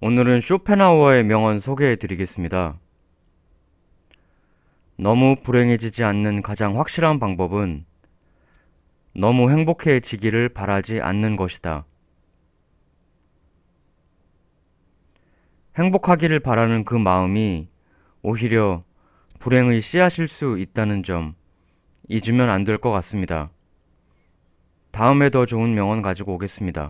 오늘은 쇼펜하우어의 명언 소개해 드리겠습니다. 너무 불행해지지 않는 가장 확실한 방법은 너무 행복해지기를 바라지 않는 것이다. 행복하기를 바라는 그 마음이 오히려 불행의 씨앗일 수 있다는 점 잊으면 안 될 것 같습니다. 다음에 더 좋은 명언 가지고 오겠습니다.